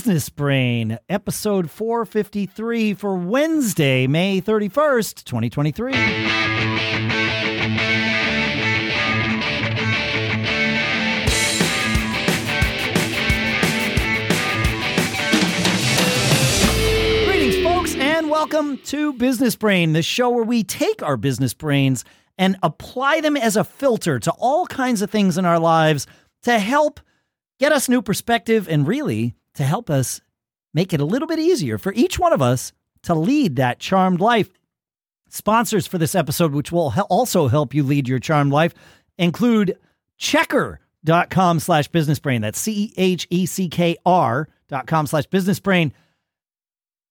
Business Brain, episode 453 for Wednesday, May 31st, 2023. Greetings, folks, and welcome to Business Brain, the show where we take our business brains and apply them as a filter to all kinds of things in our lives to help get us new perspective and really to help us make it a little bit easier for each one of us to lead that charmed life. Sponsors for this episode, which will also help you lead your charmed life, include checkr.com slash businessbrain. That's C E H E C K R dot com slash businessbrain.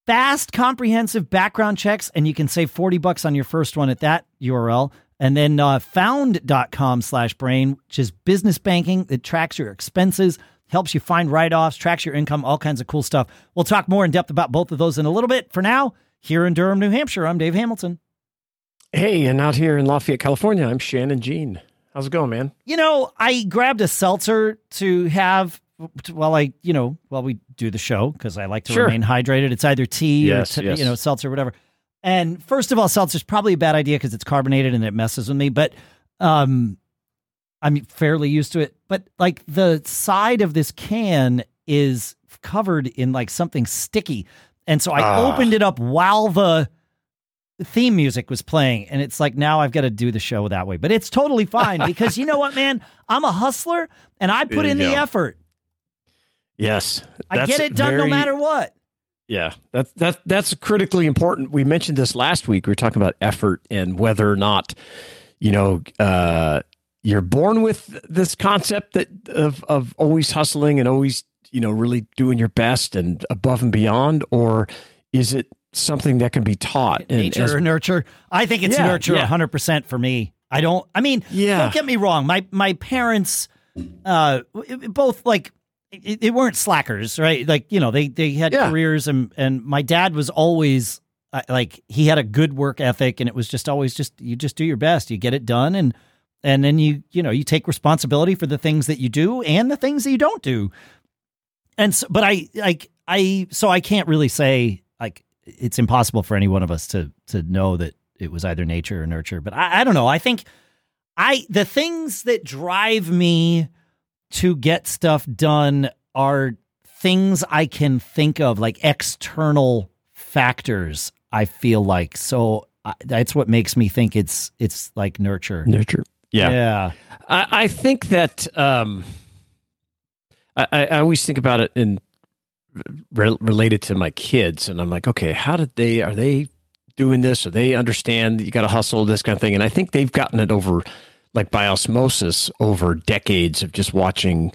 Fast, comprehensive background checks, and you can save 40 bucks on your first one at that URL. And then uh, found.com slash brain, which is business banking. that tracks your expenses, helps you find write offs, tracks your income, all kinds of cool stuff. We'll talk more in depth about both of those in a little bit. For now, here in Durham, New Hampshire, I'm Dave Hamilton. Hey, and out here in Lafayette, California, I'm Shannon Jean. How's it going, man? You know, I grabbed a seltzer to have while I, you know, while we do the show because I like to Sure. remain hydrated. It's either tea Yes, or, t- yes. you know, seltzer, or whatever. And first of all, seltzer's probably a bad idea because it's carbonated and it messes with me. But um, I'm fairly used to it. But like the side of this can is covered in like something sticky, and so I Ah. opened it up while the theme music was playing and it's like now I've got to do the show that way but it's totally fine because you know what man I'm a hustler and I put in you the effort Yes, I get it done no matter what Yeah, that's that's that's critically important. We mentioned this last week. We were talking about effort and whether or not, you know, uh, you're born with this concept that of of always hustling and always, you know, really doing your best and above and beyond, or is it something that can be taught? And nature as- or nurture I think it's Yeah, nurture yeah. 100% for me I don't I mean Yeah. don't get me wrong my my parents uh both like it weren't slackers right like you know they they had Yeah. careers and and my dad was always uh, like he had a good work ethic and it was just always just you just do your best you get it done and and then you you know you take responsibility for the things that you do and the things that you don't do. And so, but i like i so i can't really say like it's impossible for any one of us to to know that it was either nature or nurture. But i, I don't know. I think i the things that drive me to get stuff done are things i can think of like external factors i feel like. So I, that's what makes me think it's it's like nurture. Nurture. Yeah. yeah I, I think that um, I, I always think about it in re- related to my kids, and I'm like, okay, how did they? Are they doing this? Or they understand you got to hustle this kind of thing? And I think they've gotten it over, like by osmosis, over decades of just watching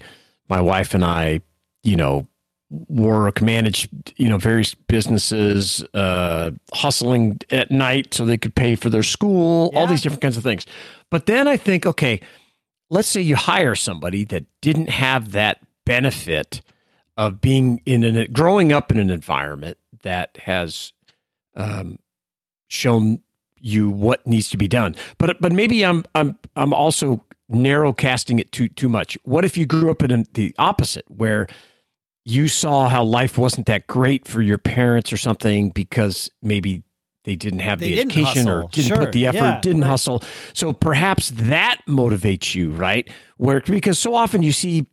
my wife and I, you know, work, manage, you know, various businesses, uh, hustling at night so they could pay for their school, all these different kinds of things. But then I think, okay, let's say you hire somebody that didn't have that benefit of being in an growing up in an environment that has um, shown you what needs to be done. But but maybe I'm I'm I'm also narrow casting it too too much. What if you grew up in the opposite where you saw how life wasn't that great for your parents or something because maybe they didn't have They the didn't education or didn't Sure. put the effort, Yeah, didn't right. hustle. So perhaps that motivates you, right? Where because so often you see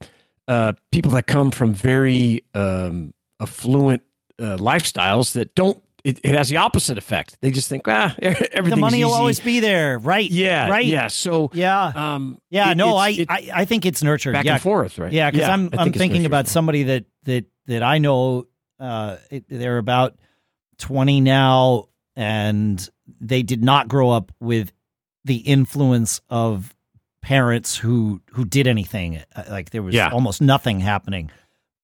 uh, people that come from very um, affluent uh, lifestyles that don't. It, it has the opposite effect. They just think, ah, everything's the money will always be there right yeah, right yeah. So, yeah um, yeah it- no I, I i think it's nurtured back yeah and forth, right? Yeah, because I'm I I'm think thinking nurtured. about somebody that that that I know. Uh, it, they're about twenty now, and they did not grow up with the influence of parents who who did anything. Uh, Like there was Yeah. almost nothing happening,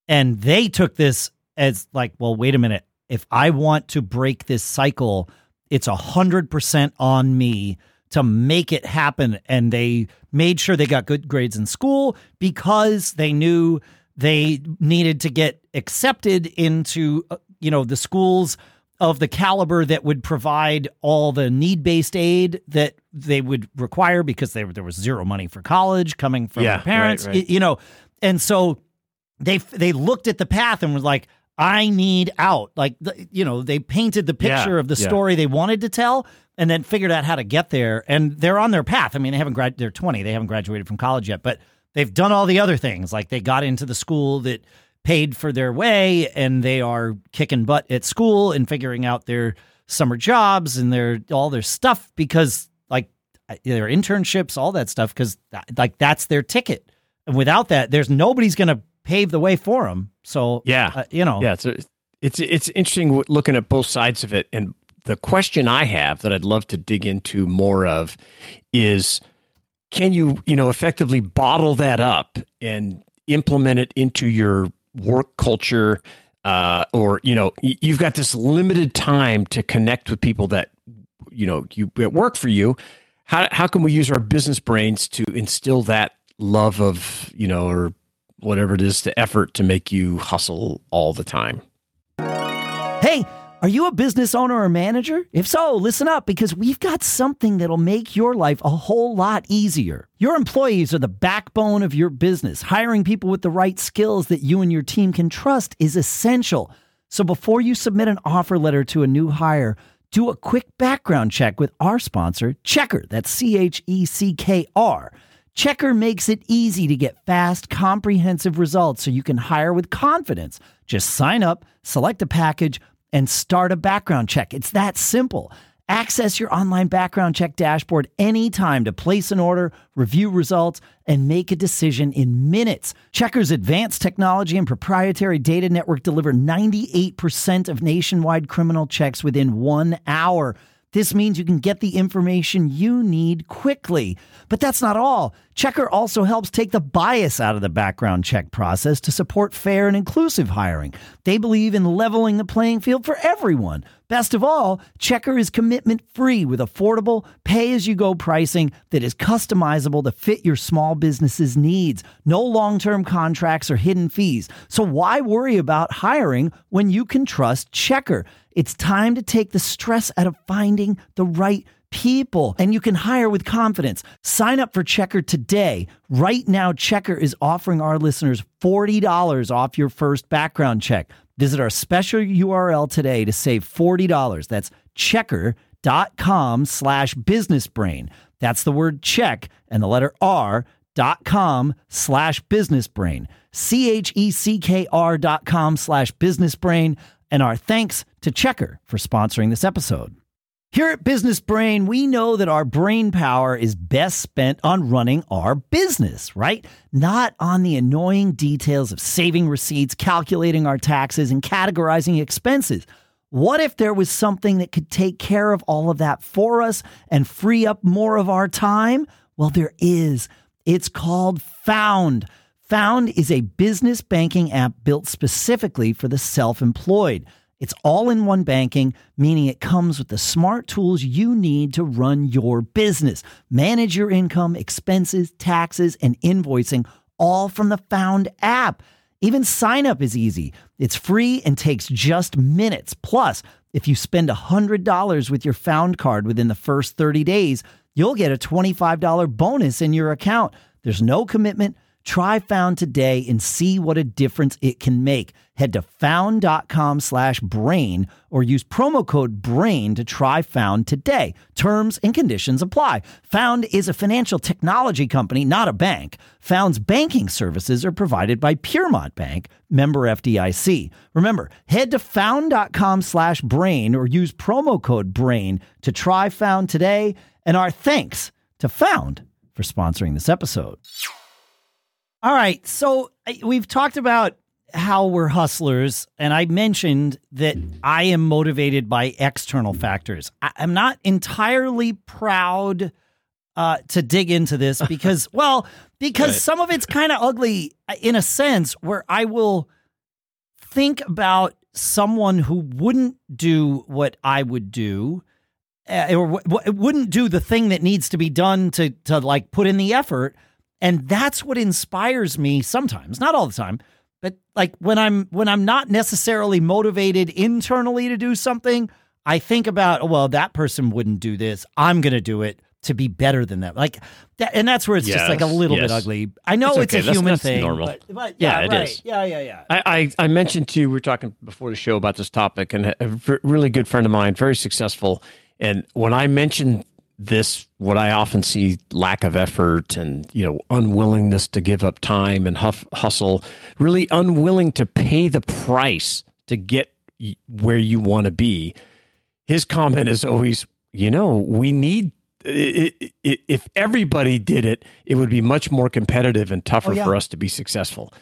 and they took this as like, well, wait a minute. If I want to break this cycle, it's a hundred percent on me to make it happen. And they made sure they got good grades in school because they knew they needed to get accepted into, uh, you know, the schools of the caliber that would provide all the need-based aid that they would require because they, there was zero money for college coming from Yeah, their parents, right, right. you know. And so they they looked at the path and was like, I need out. Like, you know, they painted the picture Yeah, of the yeah. story they wanted to tell and then figured out how to get there. And they're on their path. I mean, they haven't grad, they're 20, they haven't graduated from college yet, but they've done all the other things. Like they got into the school that paid for their way and they are kicking butt at school and figuring out their summer jobs and their all their stuff because like their internships, all that stuff, because like that's their ticket. And without that, there's nobody's going to pave the way for them. So Yeah. uh, you know, Yeah, it's a, it's it's interesting looking at both sides of it, and the question I have that I'd love to dig into more of is, can you you know effectively bottle that up and implement it into your work culture, uh, or you know, you've got this limited time to connect with people that you know you that work for you. How how can we use our business brains to instill that love of you know or whatever it is the effort to make you hustle all the time Hey, are you a business owner or manager? If so, listen up because we've got something that'll make your life a whole lot easier. Your employees are the backbone of your business. Hiring people with the right skills that you and your team can trust is essential. So before you submit an offer letter to a new hire, do a quick background check with our sponsor, Checkr. That's C H E C K R. Checkr makes it easy to get fast, comprehensive results so you can hire with confidence. Just sign up, select a package, and start a background check. It's that simple. Access your online background check dashboard anytime to place an order, review results, and make a decision in minutes. Checkr's advanced technology and proprietary data network deliver 98% of nationwide criminal checks within one hour. This means you can get the information you need quickly. But that's not all. Checkr also helps take the bias out of the background check process to support fair and inclusive hiring. They believe in leveling the playing field for everyone. Best of all, Checkr is commitment free with affordable, pay as you go pricing that is customizable to fit your small business's needs. No long term contracts or hidden fees. So why worry about hiring when you can trust Checkr? It's time to take the stress out of finding the right people and you can hire with confidence. Sign up for Checkr today. Right now, Checkr is offering our listeners $40 off your first background check. Visit our special URL today to save $40. That's checkr.com slash businessbrain. That's the word check and the letter R dot com slash businessbrain. C-H-E-C-K-R dot com slash businessbrain. And our thanks to Checkr for sponsoring this episode. Here at Business Brain, we know that our brain power is best spent on running our business, right? Not on the annoying details of saving receipts, calculating our taxes, and categorizing expenses. What if there was something that could take care of all of that for us and free up more of our time? Well, there is. It's called Found. Found is a business banking app built specifically for the self employed. It's all in one banking, meaning it comes with the smart tools you need to run your business. Manage your income, expenses, taxes, and invoicing all from the Found app. Even sign up is easy. It's free and takes just minutes. Plus, if you spend $100 with your Found card within the first 30 days, you'll get a $25 bonus in your account. There's no commitment. Try Found today and see what a difference it can make. Head to found.com slash brain or use promo code BRAIN to try Found today. Terms and conditions apply. Found is a financial technology company, not a bank. Found's banking services are provided by Piermont Bank, member FDIC. Remember, head to found.com slash brain or use promo code BRAIN to try Found today. And our thanks to Found for sponsoring this episode. All right. So we've talked about how we're hustlers, and I mentioned that I am motivated by external factors. I- I'm not entirely proud uh, to dig into this because, well, because Right. some of it's kind of ugly uh, in a sense where I will think about someone who wouldn't do what I would do. Uh, or w- wouldn't do the thing that needs to be done to to like put in the effort and that's what inspires me sometimes not all the time but like when i'm when i'm not necessarily motivated internally to do something i think about oh, well that person wouldn't do this i'm going to do it to be better than them. Like that, and that's where it's just like a Yes, little bit ugly. I know It's it's, a That's- human that's thing, normal. but, but Yeah, yeah, it right. is. Yeah, yeah, yeah. I, I, I mentioned to you, we were talking before the show about this topic, and a really good friend of mine, very successful. And when I mention this, what I often see lack of effort and you know unwillingness to give up time and huff, hustle, really unwilling to pay the price to get where you want to be. His comment is always, you know, we need. i i i if everybody did it, it would be much more competitive and tougher Oh, yeah. for us to be successful.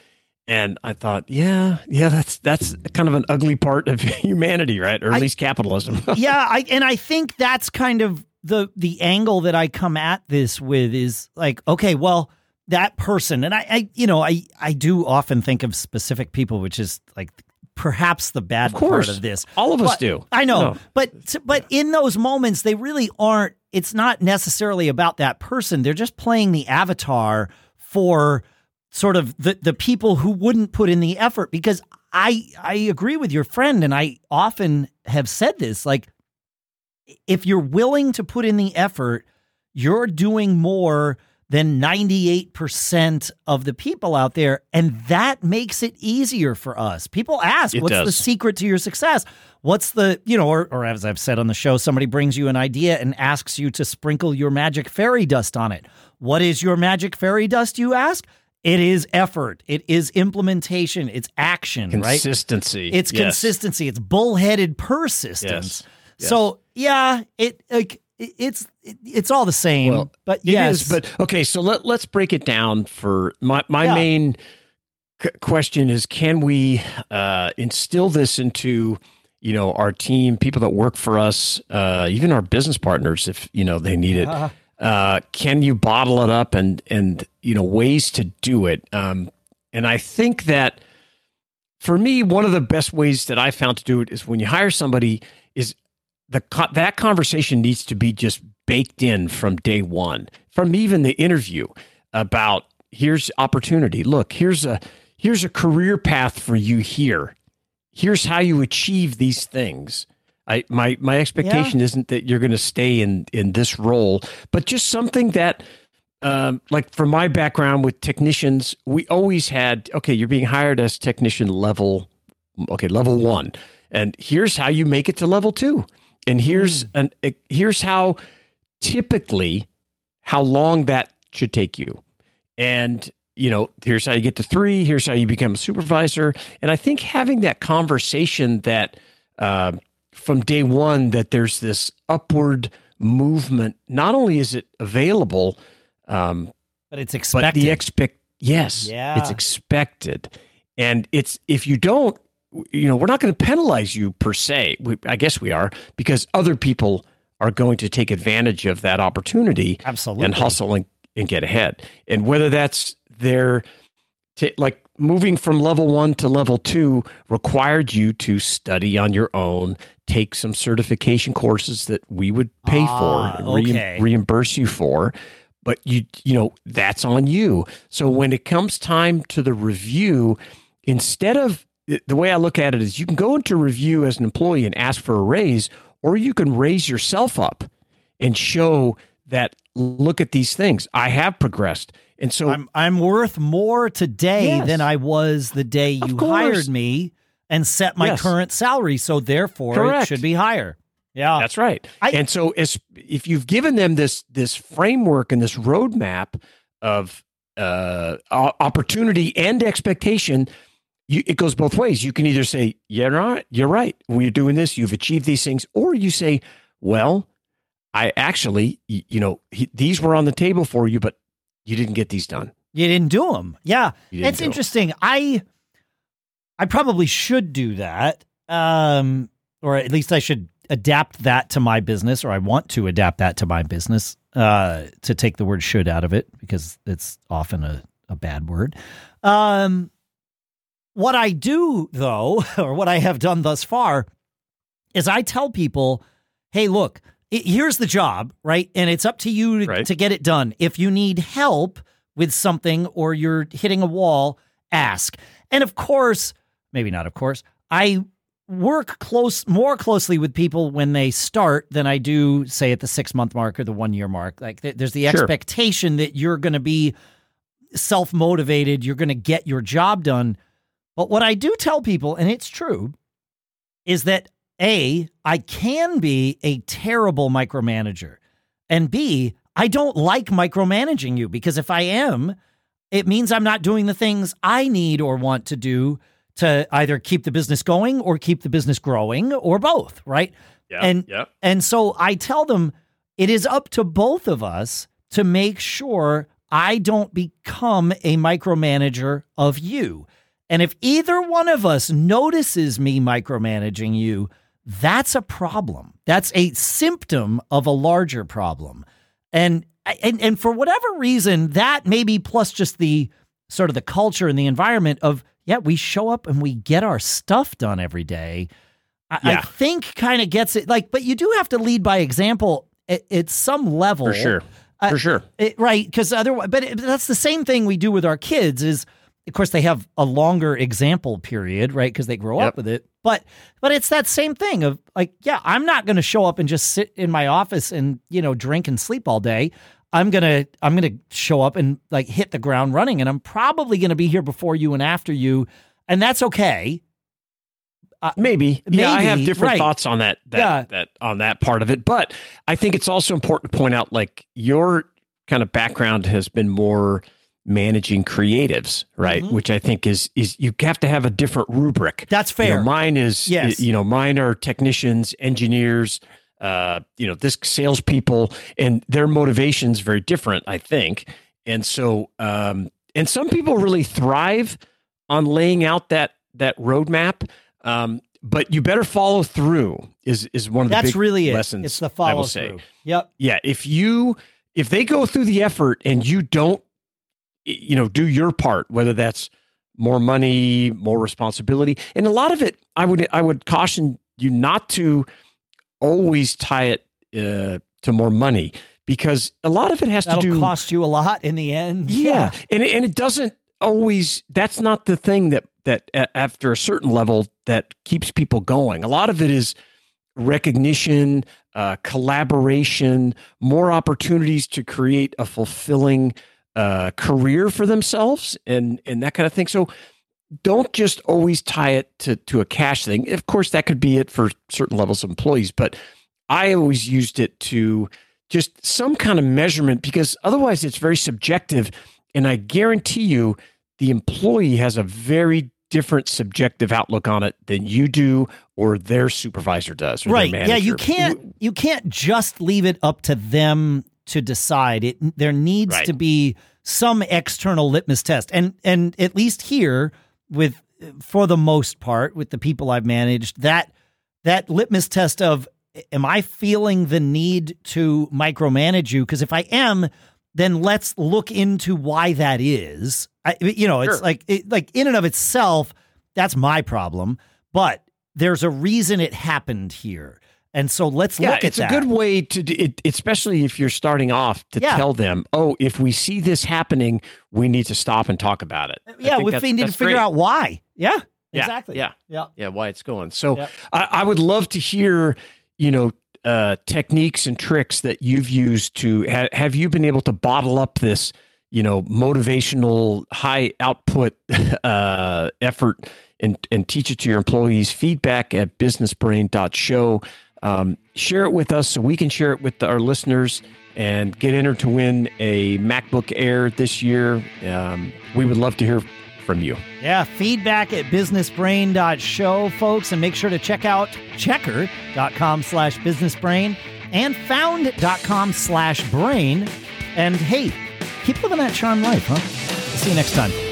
And I thought, yeah, yeah, that's that's kind of an ugly part of humanity, right? Or at I- least capitalism. yeah, I and I think that's kind of the the angle that I come at this with is like, okay, well, that person, and I, I you know, I I do often think of specific people, which is like perhaps the bad Of part of this. All of us But- do. I know, No. but but in those moments, they really aren't. It's not necessarily about that person. They're just playing the avatar for sort of the the people who wouldn't put in the effort. Because I I agree with your friend, and I often have said this. Like, if you're willing to put in the effort, you're doing more than 98% of the people out there. And that makes it easier for us. People ask, It what's the secret to your success? What's the, you know, or, or as I've said on the show, somebody brings you an idea and asks you to sprinkle your magic fairy dust on it. What is your magic fairy dust, you ask? It is effort. It is implementation. It's action, right? Consistency. It's Yes. consistency. It's bullheaded persistence. Yes. So yeah, it like it's it's all the same. Well, but yes, is, but okay. So let let's break it down. For my my Yeah. main c- question is: Can we uh, instill this into you know our team, people that work for us, uh, even our business partners, if you know they need it? Uh, Uh, can you bottle it up and and you know ways to do it? Um, and I think that for me, one of the best ways that I found to do it is when you hire somebody is the that conversation needs to be just baked in from day one, from even the interview about here's opportunity. Look, here's a here's a career path for you here. Here's how you achieve these things. I my my expectation isn't that you're going to stay in in this role, but just something that um, like from my background with technicians, we always had okay, you're being hired as technician level, okay, level one, and here's how you make it to level two, and here's an eh, here's how typically how long that should take you, and you know here's how you get to three, here's how you become a supervisor, and I think having that conversation that uh, from day one that there's this upward movement. Not only is it available. Um, but it's but expected. the expect yes Yeah. it's expected and it's if you don't you know we're not going to penalize you per se we, i guess we are because other people are going to take advantage of that opportunity Absolutely. and hustle and, and get ahead and whether that's their t- like moving from level one to level two required you to study on your own take some certification courses that we would pay Ah, for re- okay. reimburse you for but you you know that's on you so when it comes time to the review instead of the way i look at it is you can go into review as an employee and ask for a raise or you can raise yourself up and show that look at these things i have progressed and so I'm I'm worth more today Yes. than I was the day you hired me and set my Yes. current salary. So therefore, it should be higher. Yeah, That's right. I- and so as if you've given them this this framework and this roadmap of uh, opportunity and expectation, you, it goes both ways. You can either say, "Yeah, right, you're right. We're doing this. You've achieved these things," or you say, "Well, I actually, you know, he, these were on the table for you, but you didn't get these done." you didn't do them. Yeah, it's interesting. I I probably should do that, um, or at least I should adapt that to my business, or I want to adapt that to my business. Uh, to take the word "should" out of it because it's often a a bad word. Um, what I do though, or what I have done thus far, is I tell people, "Hey, look." it- Here's the job, right? And it's up to you to, Right. to get it done. If you need help with something or you're hitting a wall, ask. And of course, maybe not of course, I work close more closely with people when they start than I do say at the 6 month mark or the 1 year mark. Like th- there's the Sure. expectation that you're going to be self motivated, you're going to get your job done. But what I do tell people and it's true is that A, I can be a terrible micromanager. And B, I don't like micromanaging you because if I am, it means I'm not doing the things I need or want to do to either keep the business going or keep the business growing or both, right? Yeah. And- yeah. And so I tell them it is up to both of us to make sure I don't become a micromanager of you. And if either one of us notices me micromanaging you, that's a problem. That's a symptom of a larger problem. And and and for whatever reason, that maybe plus just the sort of the culture and the environment of yeah, we show up and we get our stuff done every day. I, I think kind of gets it like, but you do have to lead by example at, at some level For sure. Uh, For sure. it, right, because otherwise, but it, that's the same thing we do with our kids. Is of course they have a longer example period, right? Because they grow Yep. up with it. But but it's that same thing of like, yeah, I'm not going to show up and just sit in my office and you know drink and sleep all day. I'm gonna I'm gonna show up and like hit the ground running, and I'm probably gonna be here before you and after you, and that's okay. Uh, maybe. Yeah, I have different right. thoughts on that that Yeah. that on that part of it. But I think it's also important to point out like your kind of background has been more managing creatives, right? Mhm. Which I think is is you have to have a different rubric. That's You know, fair. mine is Yes. you know, mine are technicians, engineers, uh, you know, this salespeople, and their motivation's very different, I think. And so um and some people really thrive on laying out that that roadmap. Um, but you better follow through is is one of the that's big really it. lessons It's the I follow will say. through. Yep. Yeah, if you if they go through the effort and you don't you know do your part whether that's more money, more responsibility, and a lot of it I would I would caution you not to always tie it uh, to more money because a lot of it has That'll to do cost you a lot in the end. yeah, and it, and it doesn't always. That's not the thing that that after a certain level that keeps people going. A lot of it is recognition, uh, collaboration, more opportunities to create a fulfilling uh, career for themselves, and and that kind of thing. So. Don't just always tie it to, to a cash thing. Of course, that could be it for certain levels of employees, but I always used it to just some kind of measurement because otherwise it's very subjective. And I guarantee you, the employee has a very different subjective outlook on it than you do or their supervisor does. Or their right yeah you can't you can't just leave it up to them to decide. It there needs Right. to be some external litmus test. And and at least here with for the most part with the people i've managed that that litmus test of am i feeling the need to micromanage you? Because if i am then let's look into why that is. I, you know it's Sure. like it, like in and of itself that's my problem. But there's a reason it happened here and so let's Yeah, look at it's that It's a good way to do it, especially if you're starting off to Yeah. tell them, oh, if we see this happening, we need to stop and talk about it. Yeah we need to figure great. out why yeah Yeah, exactly yeah. yeah yeah why it's going so Yep. I, I would love to hear you know uh, techniques and tricks that you've used to ha- have you been able to bottle up this you know motivational high output uh, effort and and teach it to your employees feedback at businessbrain.show um, share it with us so we can share it with our listeners and get entered to win a macbook air this year um, we would love to hear from you Yeah, feedback at businessbrain.show, folks, and make sure to check out checkr.com slash businessbrain and found.com slash brain. And hey, keep living that charm life, huh? See you next time.